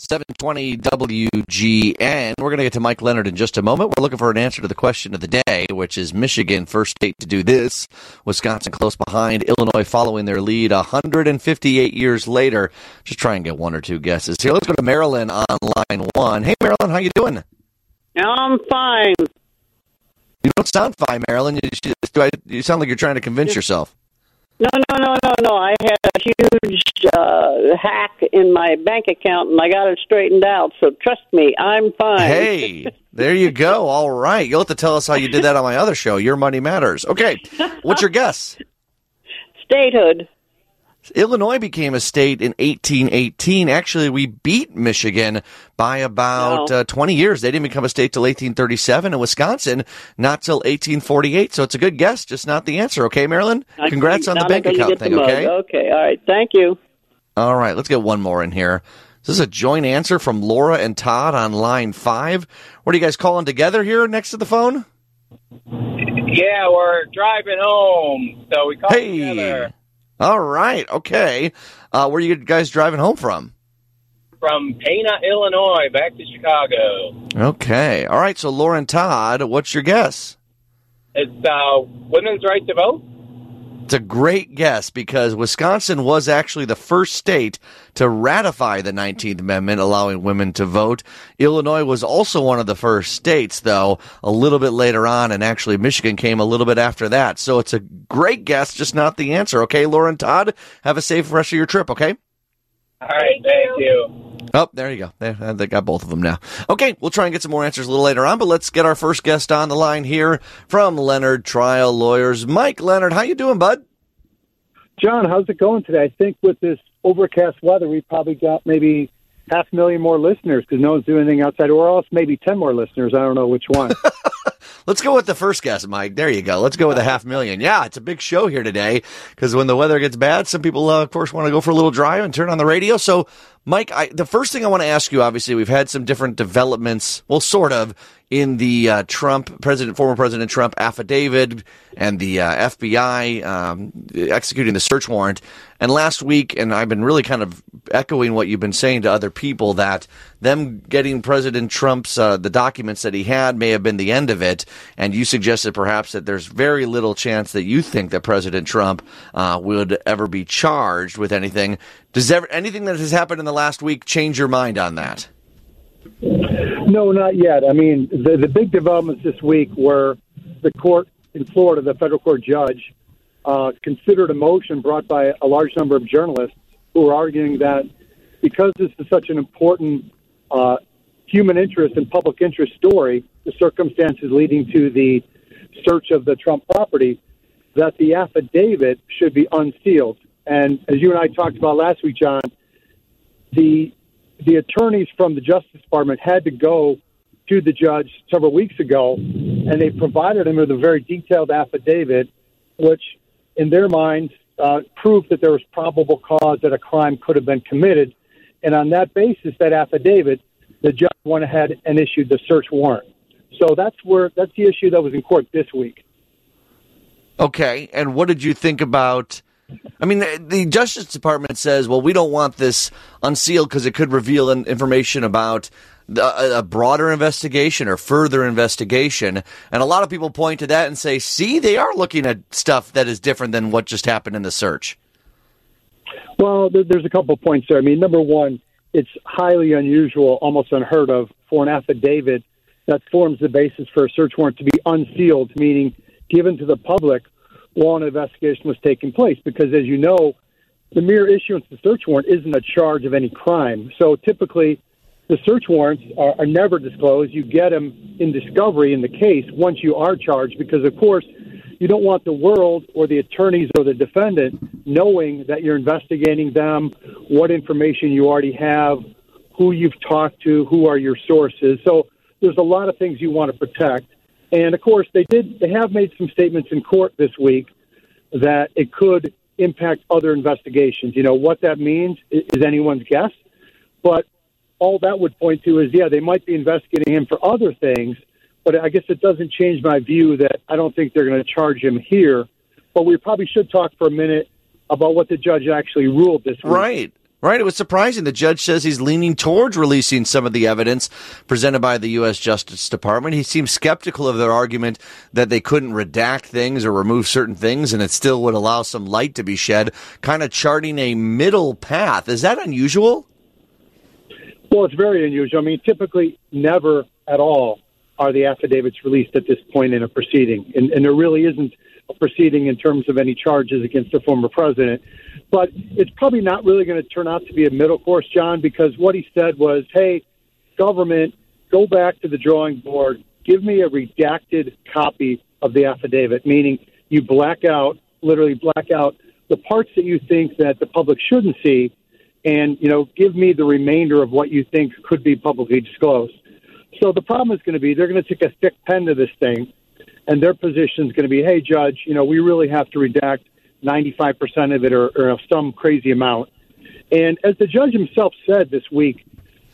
720 WGN. We're going to get to Mike Leonard in just a moment. We're looking for an answer to the question of the day, which is Michigan, first state to do this. Wisconsin close behind. Illinois following their lead 158 years later. Just try and get one or two guesses here. Let's go to Marilyn on line one. Hey, Marilyn, how you doing? I'm fine. You don't sound fine, Marilyn. You, you sound like you're trying to convince yourself. No, no, no, no, no. I had a huge uh, hack in my bank account and I got it straightened out. So trust me, I'm fine. Hey, there you go. All right. You'll have to tell us how you did that on my other show, Your Money Matters. Okay. What's your guess? Statehood. Illinois became a state in 1818. Actually, we beat Michigan by about Wow. uh, 20 years. They didn't become a state till 1837, and Wisconsin not till 1848. So it's a good guess, just not the answer. Okay, Marilyn? Congrats on the bank account thing, okay? Okay, all right. Thank you. All right, let's get one more in here. This is a joint answer from Laura and Todd on line five. What are you guys calling together here next to the phone? Yeah, we're driving home, so we call Hey. together All right, okay. Uh, where are you guys driving home from? from Pana, Illinois, back to Chicago. Okay. All right, so Lauren Todd, what's your guess? It's uh, women's right to vote. It's a great guess because Wisconsin was actually the first state to ratify the 19th Amendment, allowing women to vote. Illinois was also one of the first states, though, a little bit later on, and actually Michigan came a little bit after that. So it's a great guess, just not the answer. Okay, Lauren Todd, have a safe rest of your trip, okay? All right, thank you. Oh, there you go. There, uh, they got both of them now. Okay, we'll try and get some more answers a little later on, but let's get our first guest on the line here from Leonard Trial Lawyers. Mike Leonard, how you doing, bud? John, how's it going today? I think with this overcast weather, we probably got maybe half a million more listeners because no one's doing anything outside, or else maybe 10 more listeners. I don't know which one. Let's go with the first guess, Mike. There you go. Let's go with a half million. Yeah, it's a big show here today because when the weather gets bad, some people, uh, of course, want to go for a little drive and turn on the radio. So, Mike, I, the first thing I want to ask you, obviously, we've had some different developments, well, sort of, in the uh, Trump, President, former President Trump affidavit and the uh, FBI um, executing the search warrant. And last week, and I've been really kind of echoing what you've been saying to other people that them getting President Trump's uh, the documents that he had may have been the end of it. And you suggested perhaps that there's very little chance that you think that President Trump uh, would ever be charged with anything. Does ever, anything that has happened in the last week change your mind on that? No, not yet. I mean, the, the big developments this week were the court in Florida, the federal court judge, uh, considered a motion brought by a large number of journalists who were arguing that because this is such an important uh, human interest and public interest story, the circumstances leading to the search of the Trump property, that the affidavit should be unsealed. And as you and I talked about last week, John, the the attorneys from the Justice Department had to go to the judge several weeks ago, and they provided him with a very detailed affidavit, which, in their minds, uh, proved that there was probable cause that a crime could have been committed. And on that basis, that affidavit, the judge went ahead and issued the search warrant. So that's where that's the issue that was in court this week. Okay. And what did you think about? I mean, the, the Justice Department says, well, we don't want this unsealed because it could reveal in- information about a, broader investigation or further investigation. And a lot of people point to that and say, see, they are looking at stuff that is different than what just happened in the search. Well, there, there's a couple of points there. I mean, number one, it's highly unusual, almost unheard of, for an affidavit that forms the basis for a search warrant to be unsealed, meaning given to the public while an investigation was taking place. Because, as you know, the mere issuance of search warrant isn't a charge of any crime. So typically, the search warrants are, are never disclosed. You get them in discovery in the case once you are charged, because, of course, you don't want the world or the attorneys or the defendant knowing that you're investigating them, what information you already have, who you've talked to, who are your sources. So there's a lot of things you want to protect. And of course, they did. They have made some statements in court this week that it could impact other investigations. You know what that means is anyone's guess, but all that would point to is yeah, they might be investigating him for other things. But I guess it doesn't change my view that I don't think they're going to charge him here. But we probably should talk for a minute about what the judge actually ruled this week. Right. Right. It was surprising. The judge says he's leaning towards releasing some of the evidence presented by the U.S. Justice Department. He seems skeptical of their argument that they couldn't redact things or remove certain things and it still would allow some light to be shed, kind of charting a middle path. Is that unusual? Well, it's very unusual. I mean, typically never at all are the affidavits released at this point in a proceeding. And, and there really isn't proceeding in terms of any charges against the former president. But it's probably not really going to turn out to be a middle course, John, because what he said was, hey, government, go back to the drawing board, give me a redacted copy of the affidavit, meaning you black out, literally black out the parts that you think that the public shouldn't see, and you know, give me the remainder of what you think could be publicly disclosed. So the problem is going to be they're going to take a thick pen to this thing, and their position is going to be, hey, judge, you know, we really have to redact 95% of it or, or some crazy amount. And as the judge himself said this week,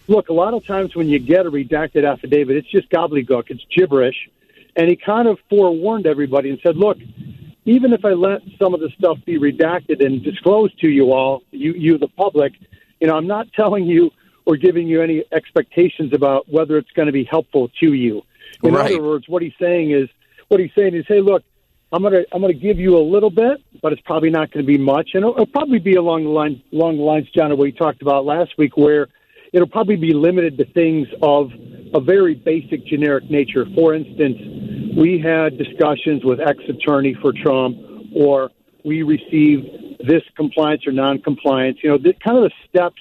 look, a lot of times when you get a redacted affidavit, it's just gobbledygook, it's gibberish. And he kind of forewarned everybody and said, look, even if I let some of the stuff be redacted and disclosed to you all, you, you the public, you know, I'm not telling you or giving you any expectations about whether it's going to be helpful to you. In right. other words, what he's saying is, what he's saying is, hey, look, I'm gonna I'm gonna give you a little bit, but it's probably not going to be much, and it'll, it'll probably be along the line along the lines, John, of what we talked about last week, where it'll probably be limited to things of a very basic, generic nature. For instance, we had discussions with ex-attorney for Trump, or we received this compliance or non-compliance. You know, kind of the steps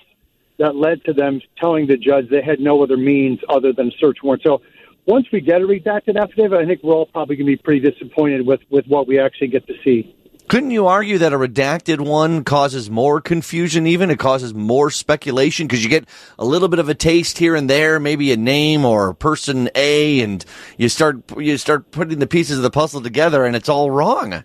that led to them telling the judge they had no other means other than search warrant. So once we get a redacted affidavit, I think we're all probably going to be pretty disappointed with, with what we actually get to see. Couldn't you argue that a redacted one causes more confusion even? It causes more speculation because you get a little bit of a taste here and there, maybe a name or person A, and you start you start putting the pieces of the puzzle together and it's all wrong.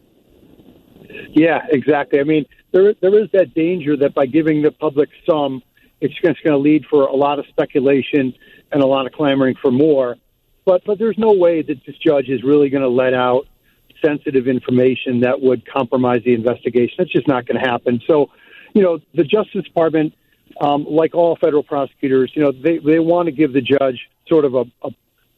Yeah, exactly. I mean, there there is that danger that by giving the public some, it's just going to lead for a lot of speculation and a lot of clamoring for more. But but there's no way that this judge is really going to let out sensitive information that would compromise the investigation. That's just not going to happen. So, you know, the Justice Department, um, like all federal prosecutors, you know, they they want to give the judge sort of a, a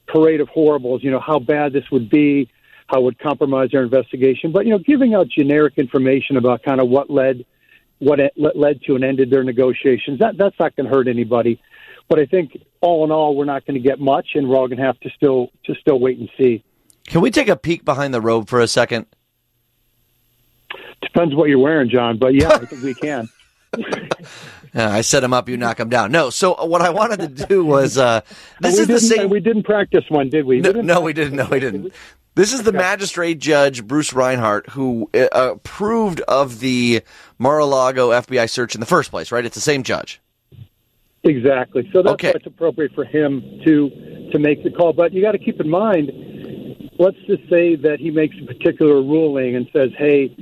parade of horribles. You know, how bad this would be, how it would compromise their investigation. But you know, giving out generic information about kind of what led what led to and ended their negotiations that that's not going to hurt anybody. But I think all in all, we're not going to get much, and we're all going to have to still to still wait and see. Can we take a peek behind the robe for a second? Depends what you're wearing, John. But yeah, I think we can. I set him up, you knock him down. No, so what I wanted to do was uh, this is the same. We didn't practice one, did we? No, no, we didn't. No, we didn't. This is the magistrate judge Bruce Reinhart who uh, approved of the Mar-a-Lago FBI search in the first place, right? It's the same judge. Exactly. So that's okay. why it's appropriate for him to to make the call. But you got to keep in mind, let's just say that he makes a particular ruling and says, "Hey,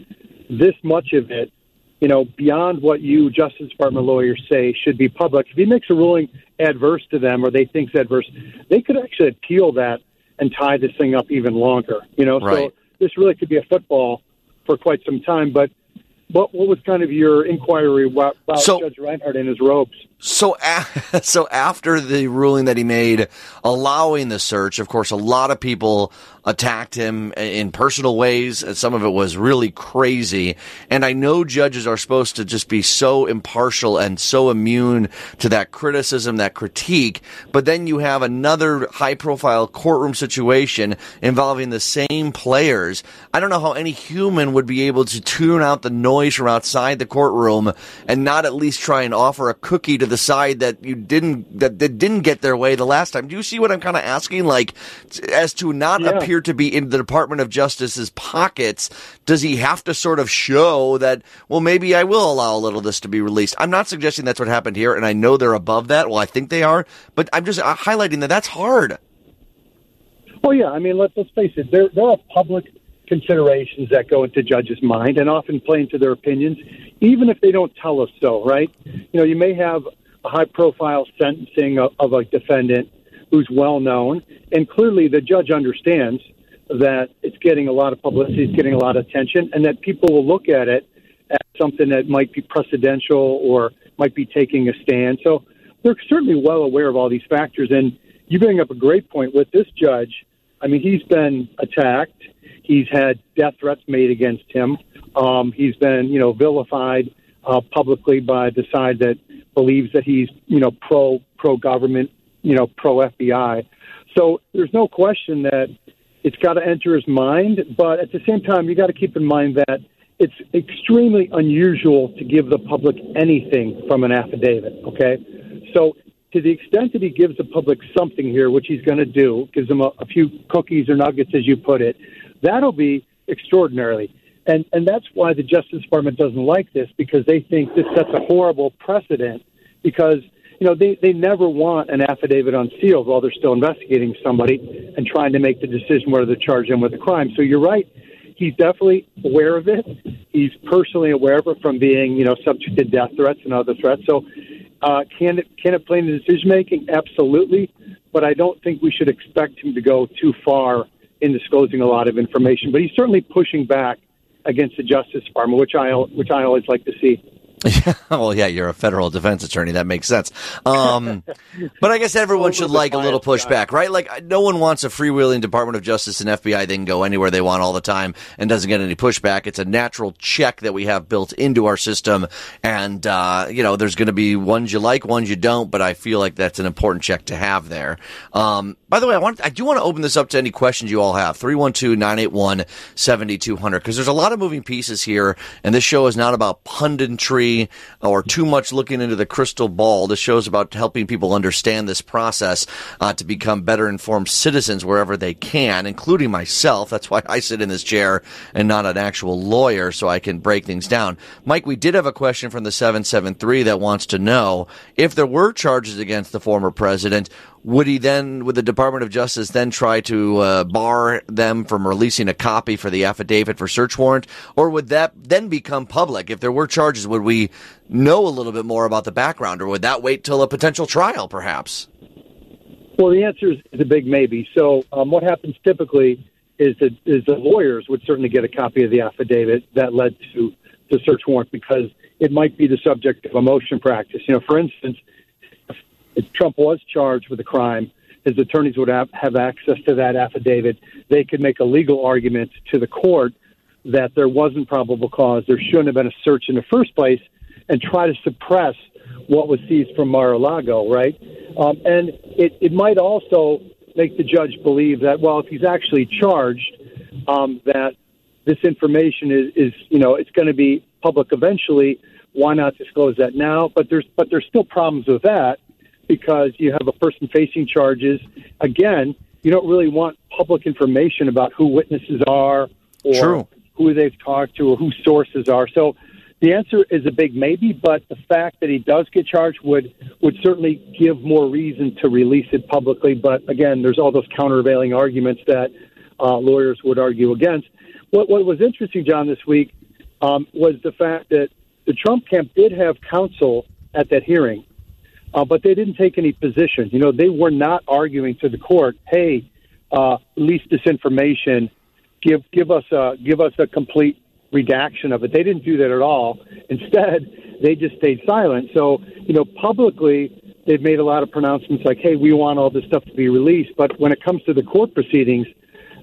this much of it, you know, beyond what you Justice Department lawyers say should be public." If he makes a ruling adverse to them or they think it's adverse, they could actually appeal that and tie this thing up even longer. You know, right. so this really could be a football for quite some time. But what what was kind of your inquiry about so, Judge Reinhart and his robes? So, so after the ruling that he made allowing the search, of course, a lot of people attacked him in personal ways. Uh, some of it was really crazy. And I know judges are supposed to just be so impartial and so immune to that criticism, that critique. But then you have another high profile courtroom situation involving the same players. I don't know how any human would be able to tune out the noise from outside the courtroom and not at least try and offer a cookie to the side that you didn't, that, that didn't get their way the last time. Do you see what I'm kind of asking? Like, as to not yeah. appear to be in the Department of Justice's pockets, does he have to sort of show that, well, maybe I will allow a little of this to be released? I'm not suggesting that's what happened here, and I know they're above that. Well, I think they are, but I'm just uh, highlighting that that's hard. Well, yeah. I mean, let, let's face it. There, there are public considerations that go into judges' mind and often play into their opinions, even if they don't tell us so, right? You know, you may have a high profile sentencing of, of a defendant who's well known, and clearly the judge understands that it's getting a lot of publicity, it's getting a lot of attention, and that people will look at it as something that might be precedential or might be taking a stand. So they're certainly well aware of all these factors. And you bring up a great point with this judge. I mean, he's been attacked. He's had death threats made against him. Um, he's been, you know, vilified uh, publicly by the side that believes that he's, you know, pro pro government, you know, pro FBI. So there's no question that it's got to enter his mind. But at the same time, you got to keep in mind that it's extremely unusual to give the public anything from an affidavit. Okay, so to the extent that he gives the public something here, which he's going to do, gives them a, a few cookies or nuggets, as you put it, that'll be extraordinarily. And and that's why the Justice Department doesn't like this because they think this sets a horrible precedent because you know they they never want an affidavit unsealed while they're still investigating somebody and trying to make the decision whether to charge them with a crime. So you're right. He's definitely aware of it. He's personally aware of it from being, you know, subject to death threats and other threats. So, uh, can it can it play into decision making? Absolutely, but I don't think we should expect him to go too far in disclosing a lot of information. But he's certainly pushing back against the Justice Department, which I which I always like to see. Yeah, well, yeah, you're a federal defense attorney. That makes sense. Um, but I guess everyone should like a little pushback, right? Like, no one wants a freewheeling Department of Justice and FBI. They can go anywhere they want all the time and doesn't get any pushback. It's a natural check that we have built into our system. And, uh, you know, there's going to be ones you like, ones you don't, but I feel like that's an important check to have there. Um, by the way, I want, I do want to open this up to any questions you all have. 312-981-7200, because there's a lot of moving pieces here, and this show is not about punditry or too much looking into the crystal ball. This show is about helping people understand this process uh, to become better informed citizens wherever they can, including myself. That's why I sit in this chair and not an actual lawyer, so I can break things down. Mike, we did have a question from the 773 that wants to know if there were charges against the former president, would he then, would the Department of Justice then try to uh, bar them from releasing a copy for the affidavit for search warrant, or would that then become public? If there were charges, would we know a little bit more about the background, or would that wait till a potential trial, perhaps? Well, the answer is a big maybe. So, um, what happens typically is that is the lawyers would certainly get a copy of the affidavit that led to the search warrant because it might be the subject of a motion practice. You know, for instance if Trump was charged with a crime, his attorneys would have, have access to that affidavit. They could make a legal argument to the court that there wasn't probable cause, there shouldn't have been a search in the first place, and try to suppress what was seized from Mar-a-Lago, right? Um, and it, it might also make the judge believe that, well, if he's actually charged, um, that this information is, is you know, it's going to be public eventually. Why not disclose that now? But there's, but there's still problems with that because you have a person facing charges. Again, you don't really want public information about who witnesses are or True. who they've talked to or who sources are. So the answer is a big maybe, but the fact that he does get charged would would certainly give more reason to release it publicly. But again, there's all those countervailing arguments that uh, lawyers would argue against. What, what was interesting, John, this week um, was the fact that the Trump camp did have counsel at that hearing, uh, but they didn't take any position. You know, they were not arguing to the court, "Hey, uh, release this information, give give us a give us a complete redaction of it." They didn't do that at all. Instead, they just stayed silent. So, you know, publicly, they've made a lot of pronouncements like, "Hey, we want all this stuff to be released," but when it comes to the court proceedings,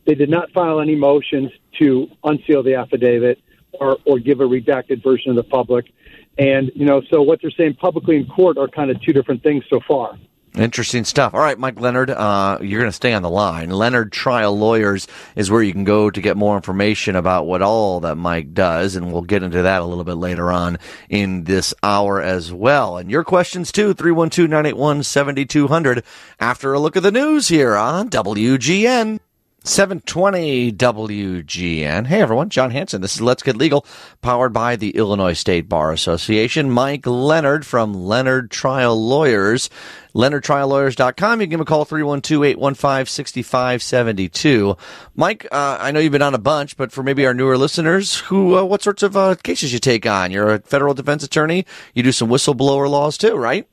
they did not file any motions to unseal the affidavit or, or give a redacted version of the public. And, you know, so what they're saying publicly in court are kind of two different things so far. Interesting stuff. All right, Mike Leonard, uh, you're going to stay on the line. Leonard Trial Lawyers is where you can go to get more information about what all that Mike does, and we'll get into that a little bit later on in this hour as well. And your questions too, 312-981-7200 after a look at the news here on WGN. 720 WGN. Hey everyone, John Hansen. This is Let's Get Legal, powered by the Illinois State Bar Association. Mike Leonard from Leonard Trial Lawyers, leonardtriallawyers.com. You can give him a call 312-815-6572. Mike, uh, I know you've been on a bunch, but for maybe our newer listeners, who, uh, what sorts of uh, cases you take on? You're a federal defense attorney. You do some whistleblower laws too, right?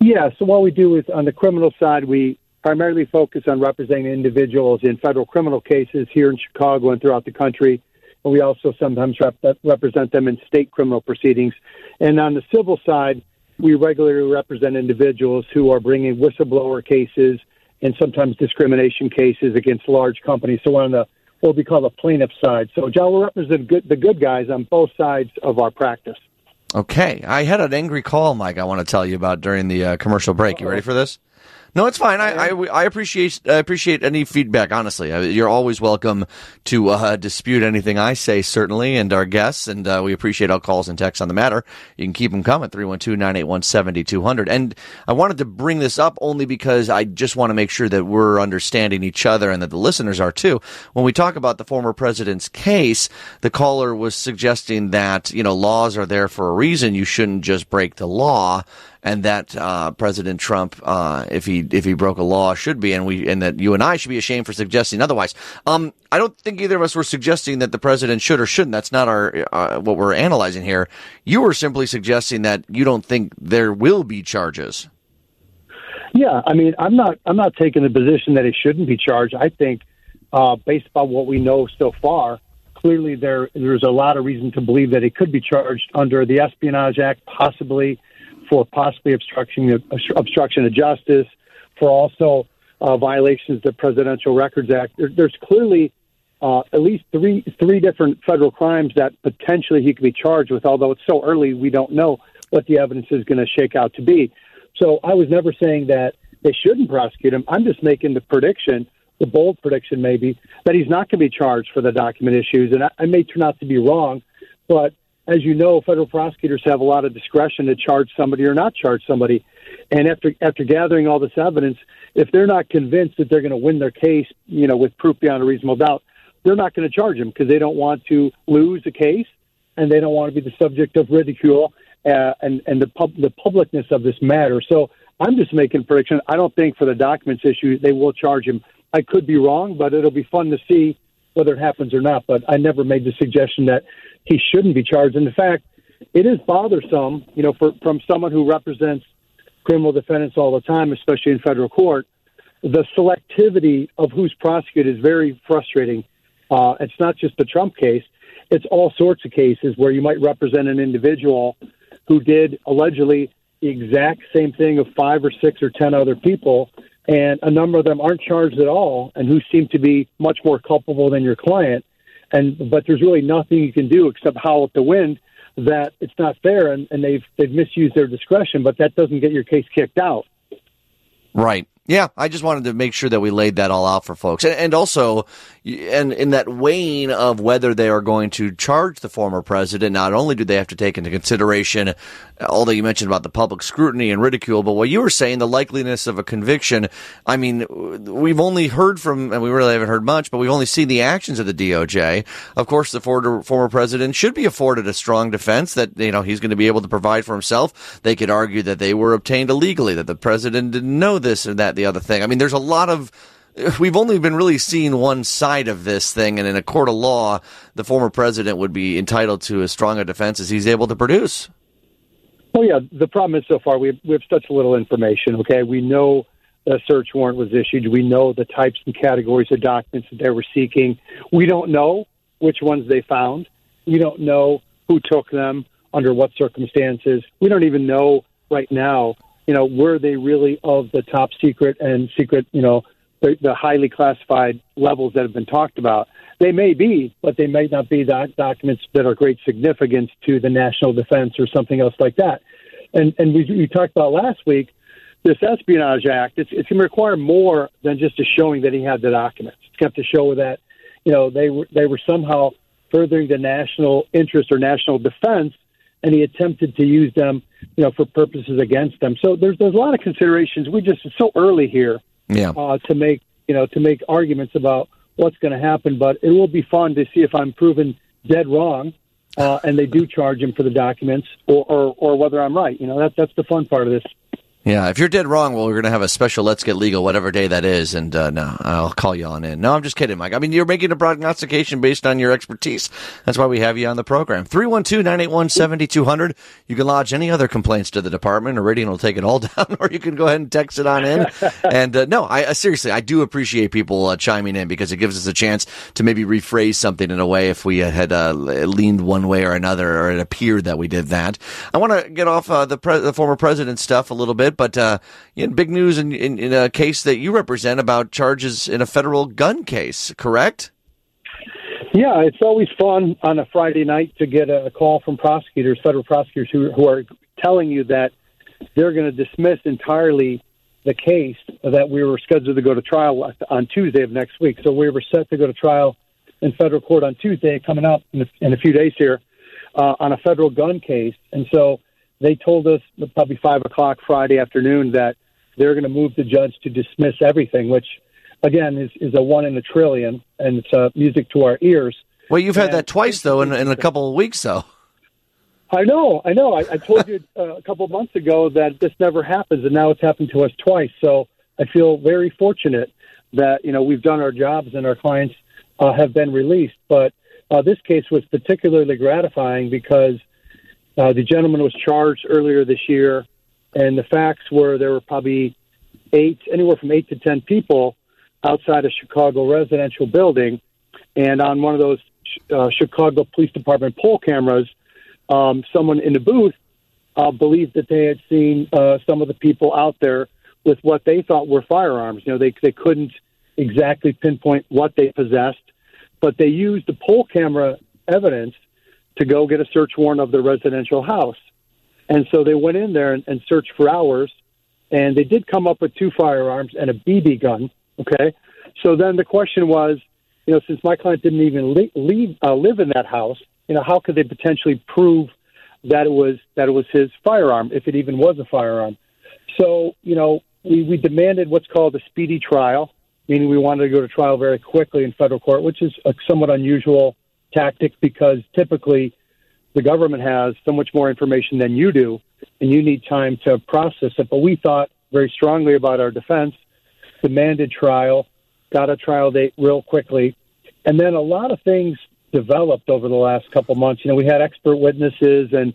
Yeah. So what we do is on the criminal side, we primarily focus on representing individuals in federal criminal cases here in Chicago and throughout the country. we also sometimes rep- represent them in state criminal proceedings. And on the civil side, we regularly represent individuals who are bringing whistleblower cases and sometimes discrimination cases against large companies. So we're on the what we call the plaintiff side. So John, we represent good, the good guys on both sides of our practice. Okay, I had an angry call, Mike. I want to tell you about during the uh, commercial break. You ready for this? No, it's fine. I, I, I appreciate I appreciate any feedback. Honestly, you're always welcome to uh, dispute anything I say, certainly, and our guests. And uh, we appreciate all calls and texts on the matter. You can keep them coming 312-981-7200. And I wanted to bring this up only because I just want to make sure that we're understanding each other and that the listeners are too. When we talk about the former president's case, the caller was suggesting that you know laws are there for a reason. You shouldn't just break the law and that uh, President Trump, uh, if he if he broke a law, should be, and we and that you and I should be ashamed for suggesting otherwise. Um, I don't think either of us were suggesting that the president should or shouldn't. That's not our uh, what we're analyzing here. You were simply suggesting that you don't think there will be charges. Yeah, I mean, I'm not I'm not taking the position that it shouldn't be charged. I think, uh, based on what we know so far, clearly there there's a lot of reason to believe that it could be charged under the Espionage Act, possibly for possibly obstruction obstruction of justice, for also uh, violations of the Presidential Records Act. There, there's clearly uh, at least three three different federal crimes that potentially he could be charged with. Although it's so early, we don't know what the evidence is going to shake out to be. So I was never saying that they shouldn't prosecute him. I'm just making the prediction, the bold prediction maybe, that he's not going to be charged for the document issues. And I, I may turn out to be wrong, but as you know, federal prosecutors have a lot of discretion to charge somebody or not charge somebody. And after after gathering all this evidence, if they're not convinced that they're going to win their case, you know, with proof beyond a reasonable doubt, they're not going to charge them because they don't want to lose a case and they don't want to be the subject of ridicule uh, and and the pub- the publicness of this matter. So I'm just making prediction. I don't think for the documents issue they will charge him. I could be wrong, but it'll be fun to see whether it happens or not. But I never made the suggestion that he shouldn't be charged. And in fact, it is bothersome, you know, for, from someone who represents criminal defendants all the time, especially in federal court. The selectivity of who's prosecuted is very frustrating. Uh, it's not just the Trump case; it's all sorts of cases where you might represent an individual who did allegedly the exact same thing of five or six or ten other people, and a number of them aren't charged at all, and who seem to be much more culpable than your client and but there's really nothing you can do except howl at the wind that it's not fair and, and they've they've misused their discretion, but that doesn't get your case kicked out. Right. Yeah, I just wanted to make sure that we laid that all out for folks, and, and also, and in that weighing of whether they are going to charge the former president, not only do they have to take into consideration uh, all that you mentioned about the public scrutiny and ridicule, but what you were saying, the likeliness of a conviction. I mean, we've only heard from, and we really haven't heard much, but we've only seen the actions of the DOJ. Of course, the former president should be afforded a strong defense that you know he's going to be able to provide for himself. They could argue that they were obtained illegally, that the president didn't know this or that the other thing. I mean, there's a lot of we've only been really seeing one side of this thing, and in a court of law, the former president would be entitled to as strong a defense as he's able to produce. Well, yeah. The problem is so far we have, we have such little information. Okay, we know a search warrant was issued. We know the types and categories of documents that they were seeking. We don't know which ones they found. We don't know who took them under what circumstances. We don't even know right now you know, were they really of the top secret and secret, you know, the, the highly classified levels that have been talked about? They may be, but they may not be doc- documents that are great significance to the national defense or something else like that. And and we, we talked about last week this Espionage Act. It's it's going to require more than just a showing that he had the documents. It's got to show that you know they were they were somehow furthering the national interest or national defense and he attempted to use them, you know, for purposes against them. So there's there's a lot of considerations. We just it's so early here, yeah, uh, to make you know to make arguments about what's going to happen. But it will be fun to see if I'm proven dead wrong, uh, and they do charge him for the documents, or, or or whether I'm right. You know, that's that's the fun part of this. Yeah, if you're dead wrong, well, we're going to have a special Let's Get Legal, whatever day that is, and uh, no, I'll call you on in. No, I'm just kidding, Mike. I mean, you're making a prognostication based on your expertise. That's why we have you on the program. 312-981-7200. You can lodge any other complaints to the department, or Radian will take it all down, or you can go ahead and text it on in. and uh, no, I uh, seriously, I do appreciate people uh, chiming in because it gives us a chance to maybe rephrase something in a way if we had uh, leaned one way or another, or it appeared that we did that. I want to get off uh, the, pre- the former president stuff a little bit but uh, in big news in, in, in a case that you represent about charges in a federal gun case, correct? Yeah, it's always fun on a Friday night to get a call from prosecutors, federal prosecutors, who, who are telling you that they're going to dismiss entirely the case that we were scheduled to go to trial on Tuesday of next week. So we were set to go to trial in federal court on Tuesday, coming up in a, in a few days here, uh, on a federal gun case. And so they told us probably five o'clock Friday afternoon that they're going to move the judge to dismiss everything, which again is, is a one in a trillion, and it's uh, music to our ears. Well, you've had and that twice though in, in a couple of weeks though. I know, I know. I, I told you uh, a couple of months ago that this never happens, and now it's happened to us twice. So I feel very fortunate that you know we've done our jobs and our clients uh, have been released. But uh, this case was particularly gratifying because uh, the gentleman was charged earlier this year, and the facts were there were probably eight, anywhere from eight to ten people outside a Chicago residential building, and on one of those uh, Chicago Police Department pole cameras, um, someone in the booth uh, believed that they had seen uh, some of the people out there with what they thought were firearms. You know, they they couldn't exactly pinpoint what they possessed, but they used the pole camera evidence to go get a search warrant of the residential house. And so they went in there and, and searched for hours, and they did come up with two firearms and a BB gun. Okay, so then the question was, you know, since my client didn't even leave, leave uh, live in that house, you know, how could they potentially prove that it was that it was his firearm if it even was a firearm? So you know, we we demanded what's called a speedy trial, meaning we wanted to go to trial very quickly in federal court, which is a somewhat unusual tactic because typically the government has so much more information than you do, and you need time to process it. But we thought very strongly about our defense, demanded trial, got a trial date real quickly, and then a lot of things developed over the last couple months. You know, we had expert witnesses, and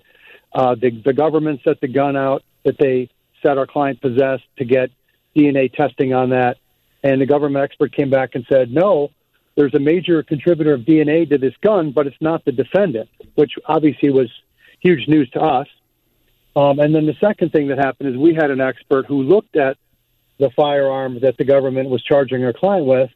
uh, the, the government set the gun out that they said our client possessed to get DNA testing on that. And the government expert came back and said, no, there's a major contributor of DNA to this gun, but it's not the defendant, which obviously was huge news to us. Um, and then the second thing that happened is we had an expert who looked at the firearm that the government was charging our client with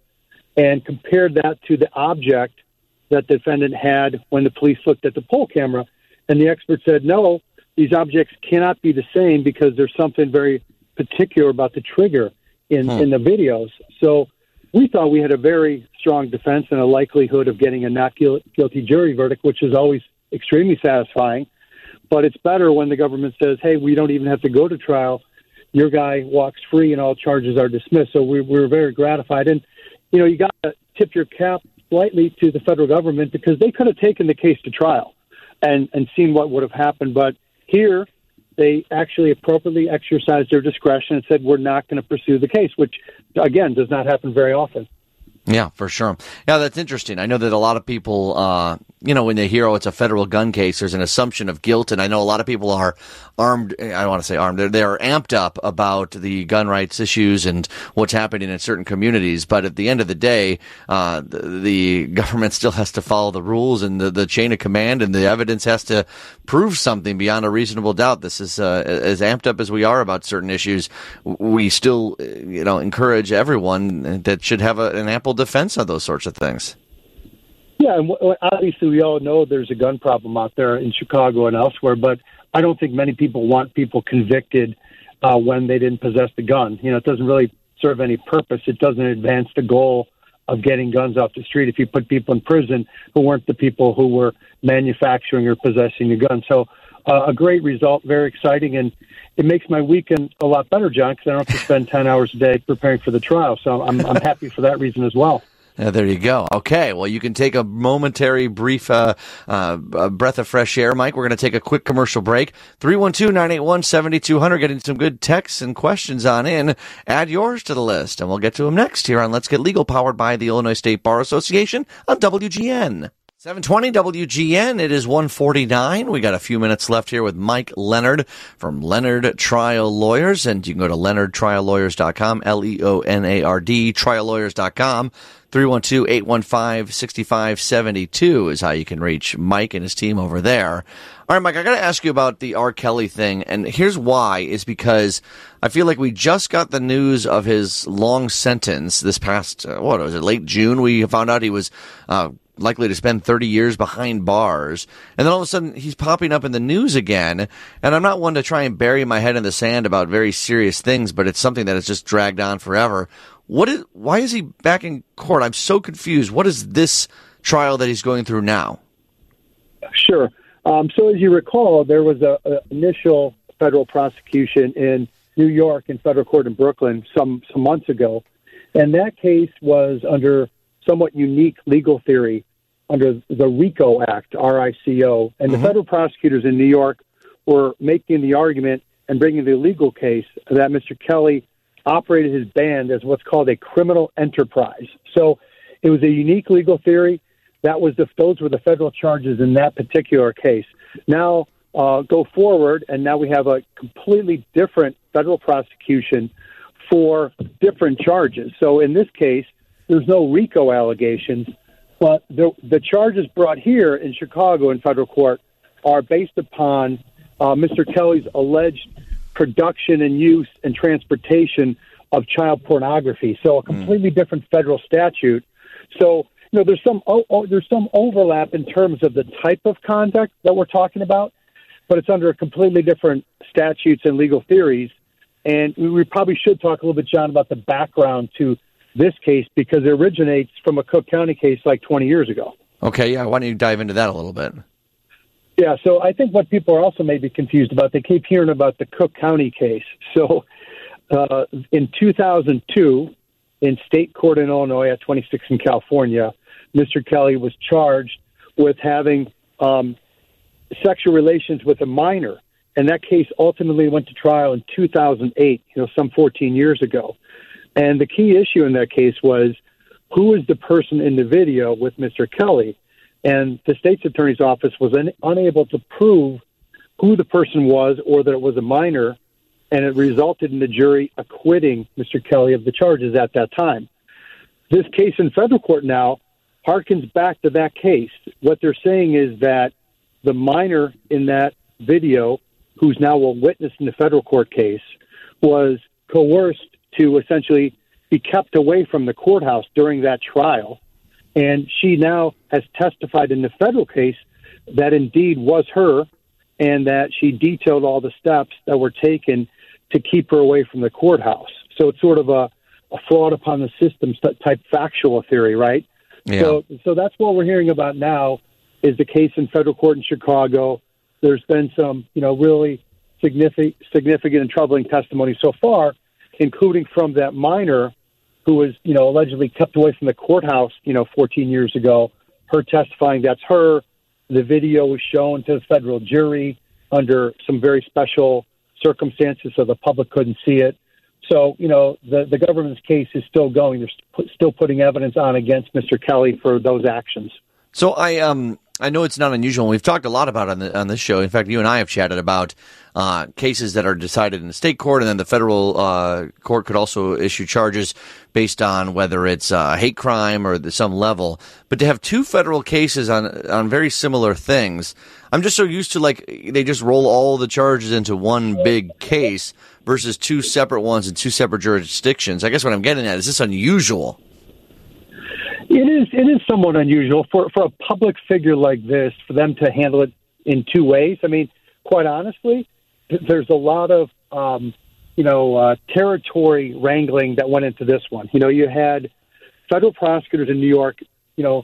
and compared that to the object that the defendant had when the police looked at the pole camera. And the expert said, no, these objects cannot be the same because there's something very particular about the trigger in, hmm. in the videos. So we thought we had a very strong defense and a likelihood of getting a not guilty jury verdict, which is always extremely satisfying. But it's better when the government says, hey, we don't even have to go to trial. Your guy walks free and all charges are dismissed. So we, we were very gratified. And, you know, you got to tip your cap slightly to the federal government because they could have taken the case to trial and, and seen what would have happened. But here, they actually appropriately exercised their discretion and said, we're not going to pursue the case, which, again, does not happen very often. Yeah, for sure. Yeah, that's interesting. I know that a lot of people, uh, you know, when they hear, oh, it's a federal gun case, there's an assumption of guilt. And I know a lot of people are armed. I don't want to say armed. They're, they're amped up about the gun rights issues and what's happening in certain communities. But at the end of the day, uh, the, the, government still has to follow the rules and the, the chain of command and the evidence has to prove something beyond a reasonable doubt. This is, uh, as amped up as we are about certain issues, we still, you know, encourage everyone that should have a, an ample defense of those sorts of things. Yeah, and obviously we all know there's a gun problem out there in Chicago and elsewhere, but I don't think many people want people convicted uh, when they didn't possess the gun. You know, it doesn't really serve any purpose. It doesn't advance the goal of getting guns off the street if you put people in prison who weren't the people who were manufacturing or possessing the gun. So, uh, a great result, very exciting, and it makes my weekend a lot better, John, because I don't have to spend 10 hours a day preparing for the trial. So I'm, I'm happy for that reason as well. Yeah, there you go. Okay, well, you can take a momentary, brief uh, uh, breath of fresh air, Mike. We're going to take a quick commercial break. 312-981-7200, getting some good texts and questions on in. Add yours to the list, and we'll get to them next here on Let's Get Legal, powered by the Illinois State Bar Association on WGN. 720 WGN. It is 149. We got a few minutes left here with Mike Leonard from Leonard Trial Lawyers. And you can go to leonardtriallawyers.com, L-E-O-N-A-R-D, triallawyers.com. 312-815-6572 is how you can reach Mike and his team over there. All right, Mike, I got to ask you about the R. Kelly thing. And here's why is because I feel like we just got the news of his long sentence this past, uh, what was it, late June? We found out he was, uh, likely to spend 30 years behind bars. And then all of a sudden he's popping up in the news again. And I'm not one to try and bury my head in the sand about very serious things, but it's something that has just dragged on forever. What is, why is he back in court? I'm so confused. What is this trial that he's going through now? Sure. Um, so as you recall, there was a, a, initial federal prosecution in New York in federal court in Brooklyn some some months ago, and that case was under somewhat unique legal theory under the RICO Act, R-I-C-O, and mm-hmm. the federal prosecutors in New York were making the argument and bringing the legal case that Mr. Kelly operated his band as what's called a criminal enterprise. So it was a unique legal theory. That was the those were the federal charges in that particular case. Now uh, go forward, and now we have a completely different federal prosecution for different charges. So in this case, there's no RICO allegations, but the the charges brought here in Chicago in federal court are based upon uh, Mr. Kelly's alleged production and use and transportation of child pornography. So a hmm. completely mm. different federal statute. So you know, there's some oh, oh, there's some overlap in terms of the type of conduct that we're talking about, but it's under a completely different statutes and legal theories. And we probably should talk a little bit, John, about the background to this case because it originates from a Cook County case like 20 years ago. Okay, yeah. Why don't you dive into that a little bit? Yeah, so I think what people are also maybe confused about, they keep hearing about the Cook County case. So uh, in 2002, in state court in Illinois at 26 in California, Mr. Kelly was charged with having um, sexual relations with a minor. And that case ultimately went to trial in 2008, you know, some 14 years ago. And the key issue in that case was who is the person in the video with Mr. Kelly? And the state's attorney's office was un- unable to prove who the person was or that it was a minor, and it resulted in the jury acquitting Mr. Kelly of the charges at that time. This case in federal court now harkens back to that case. What they're saying is that the minor in that video, who's now a witness in the federal court case, was coerced to essentially be kept away from the courthouse during that trial and she now has testified in the federal case that indeed was her and that she detailed all the steps that were taken to keep her away from the courthouse. So it's sort of a, a fraud upon the system type factual theory, right? Yeah. So, so that's what we're hearing about now is the case in federal court in Chicago. There's been some, you know, really significant, significant and troubling testimony so far, including from that minor who was, you know, allegedly kept away from the courthouse, you know, 14 years ago. Her testifying that's her. The video was shown to the federal jury under some very special circumstances, so the public couldn't see it. So, you know, the, the government's case is still going. They're still putting evidence on against Mr. Kelly for those actions. So I um I know it's not unusual. We've talked a lot about on, the, on this show. In fact, you and I have chatted about uh, cases that are decided in the state court, and then the federal uh, court could also issue charges based on whether it's a uh, hate crime or some level. But to have two federal cases on on very similar things, I'm just so used to like they just roll all the charges into one big case versus two separate ones in two separate jurisdictions. I guess what I'm getting at is this unusual. It is. It is somewhat unusual for for a public figure like this for them to handle it in two ways. I mean, quite honestly, there's a lot of um, you know uh, territory wrangling that went into this one. You know, you had federal prosecutors in New York, you know,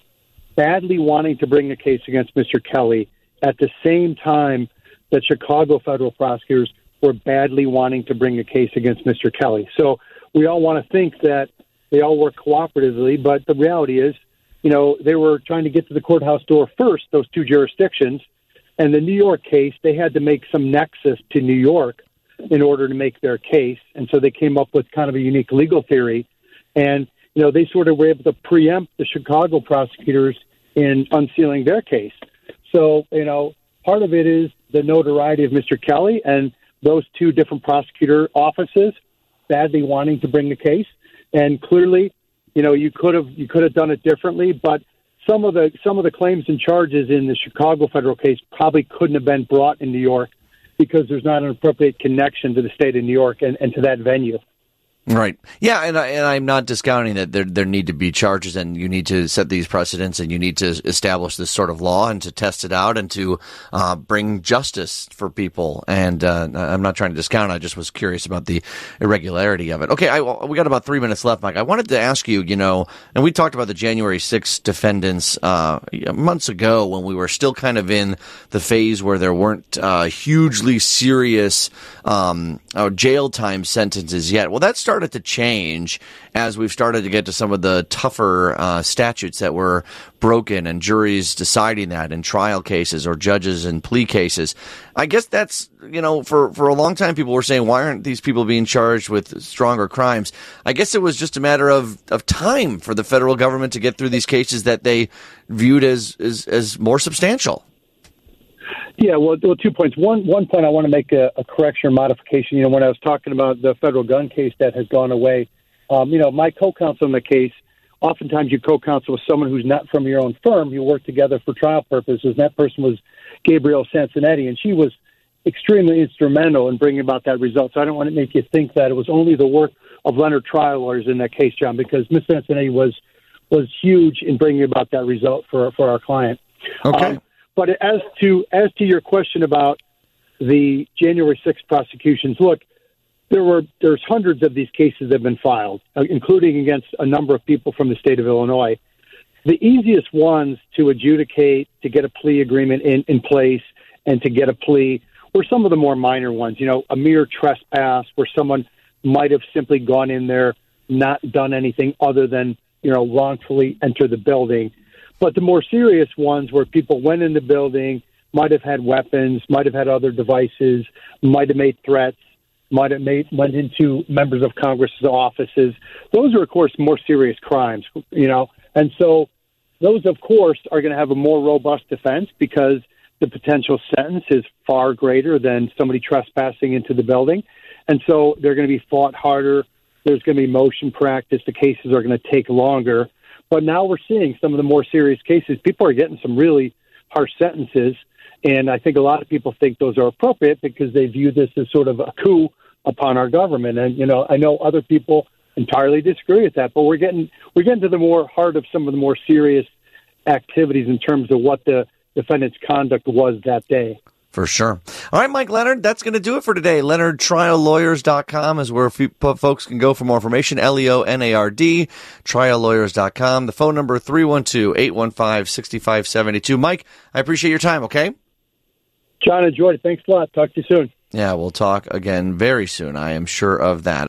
badly wanting to bring a case against Mr. Kelly at the same time that Chicago federal prosecutors were badly wanting to bring a case against Mr. Kelly. So we all want to think that They all work cooperatively, but the reality is, you know, they were trying to get to the courthouse door first, those two jurisdictions. And the New York case, they had to make some nexus to New York in order to make their case. And so they came up with kind of a unique legal theory. And, you know, they sort of were able to preempt the Chicago prosecutors in unsealing their case. So, you know, part of it is the notoriety of Mr. Kelly and those two different prosecutor offices badly wanting to bring the case. And clearly, you know, you could have you could have done it differently, but some of the some of the claims and charges in the Chicago federal case probably couldn't have been brought in New York because there's not an appropriate connection to the state of New York and, and to that venue. Right. Yeah, and I, and I'm not discounting that there there need to be charges, and you need to set these precedents, and you need to establish this sort of law, and to test it out, and to uh, bring justice for people. And uh, I'm not trying to discount. I just was curious about the irregularity of it. Okay, I, we got about three minutes left, Mike. I wanted to ask you, you know, and we talked about the January 6th defendants uh, months ago when we were still kind of in the phase where there weren't uh, hugely serious um, uh, jail time sentences yet. Well, that's to change as we've started to get to some of the tougher uh, statutes that were broken and juries deciding that in trial cases or judges in plea cases. I guess that's, you know, for, for a long time people were saying, why aren't these people being charged with stronger crimes? I guess it was just a matter of, of time for the federal government to get through these cases that they viewed as, as, as more substantial. Yeah, well, well, two points. One, one point I want to make a, a correction or modification. You know, when I was talking about the federal gun case that has gone away, um, you know, my co-counsel in the case, oftentimes you co-counsel with someone who's not from your own firm. You work together for trial purposes. And that person was Gabrielle Sansonetti, and she was extremely instrumental in bringing about that result. So I don't want to make you think that it was only the work of Leonard trial lawyers in that case, John, because Ms. Sansonetti was was huge in bringing about that result for for our client. Okay. Um, but as to as to your question about the January 6th prosecutions, look, there were there's hundreds of these cases that have been filed, uh, including against a number of people from the state of Illinois. The easiest ones to adjudicate, to get a plea agreement in, in place, and to get a plea were some of the more minor ones. You know, a mere trespass where someone might have simply gone in there, not done anything other than you know wrongfully enter the building. But the more serious ones where people went in the building, might have had weapons, might have had other devices, might have made threats, might have made went into members of Congress's offices. Those are, of course, more serious crimes, you know, and so those, of course, are going to have a more robust defense because the potential sentence is far greater than somebody trespassing into the building, and so they're going to be fought harder. There's going to be motion practice. The cases are going to take longer. But now we're seeing some of the more serious cases. People are getting some really harsh sentences. And I think a lot of people think those are appropriate because they view this as sort of a coup upon our government. And, you know, I know other people entirely disagree with that, but we're getting, we're getting to the more heart of some of the more serious activities in terms of what the defendant's conduct was that day. For sure. All right, Mike Leonard, that's going to do it for today. LeonardTrialLawyers.com is where folks can go for more information. L-E-O-N-A-R-D, triallawyers.com. The phone number 312-815-6572. Mike, I appreciate your time, okay? John, enjoyed it. Thanks a lot. Talk to you soon. Yeah, we'll talk again very soon. I am sure of that.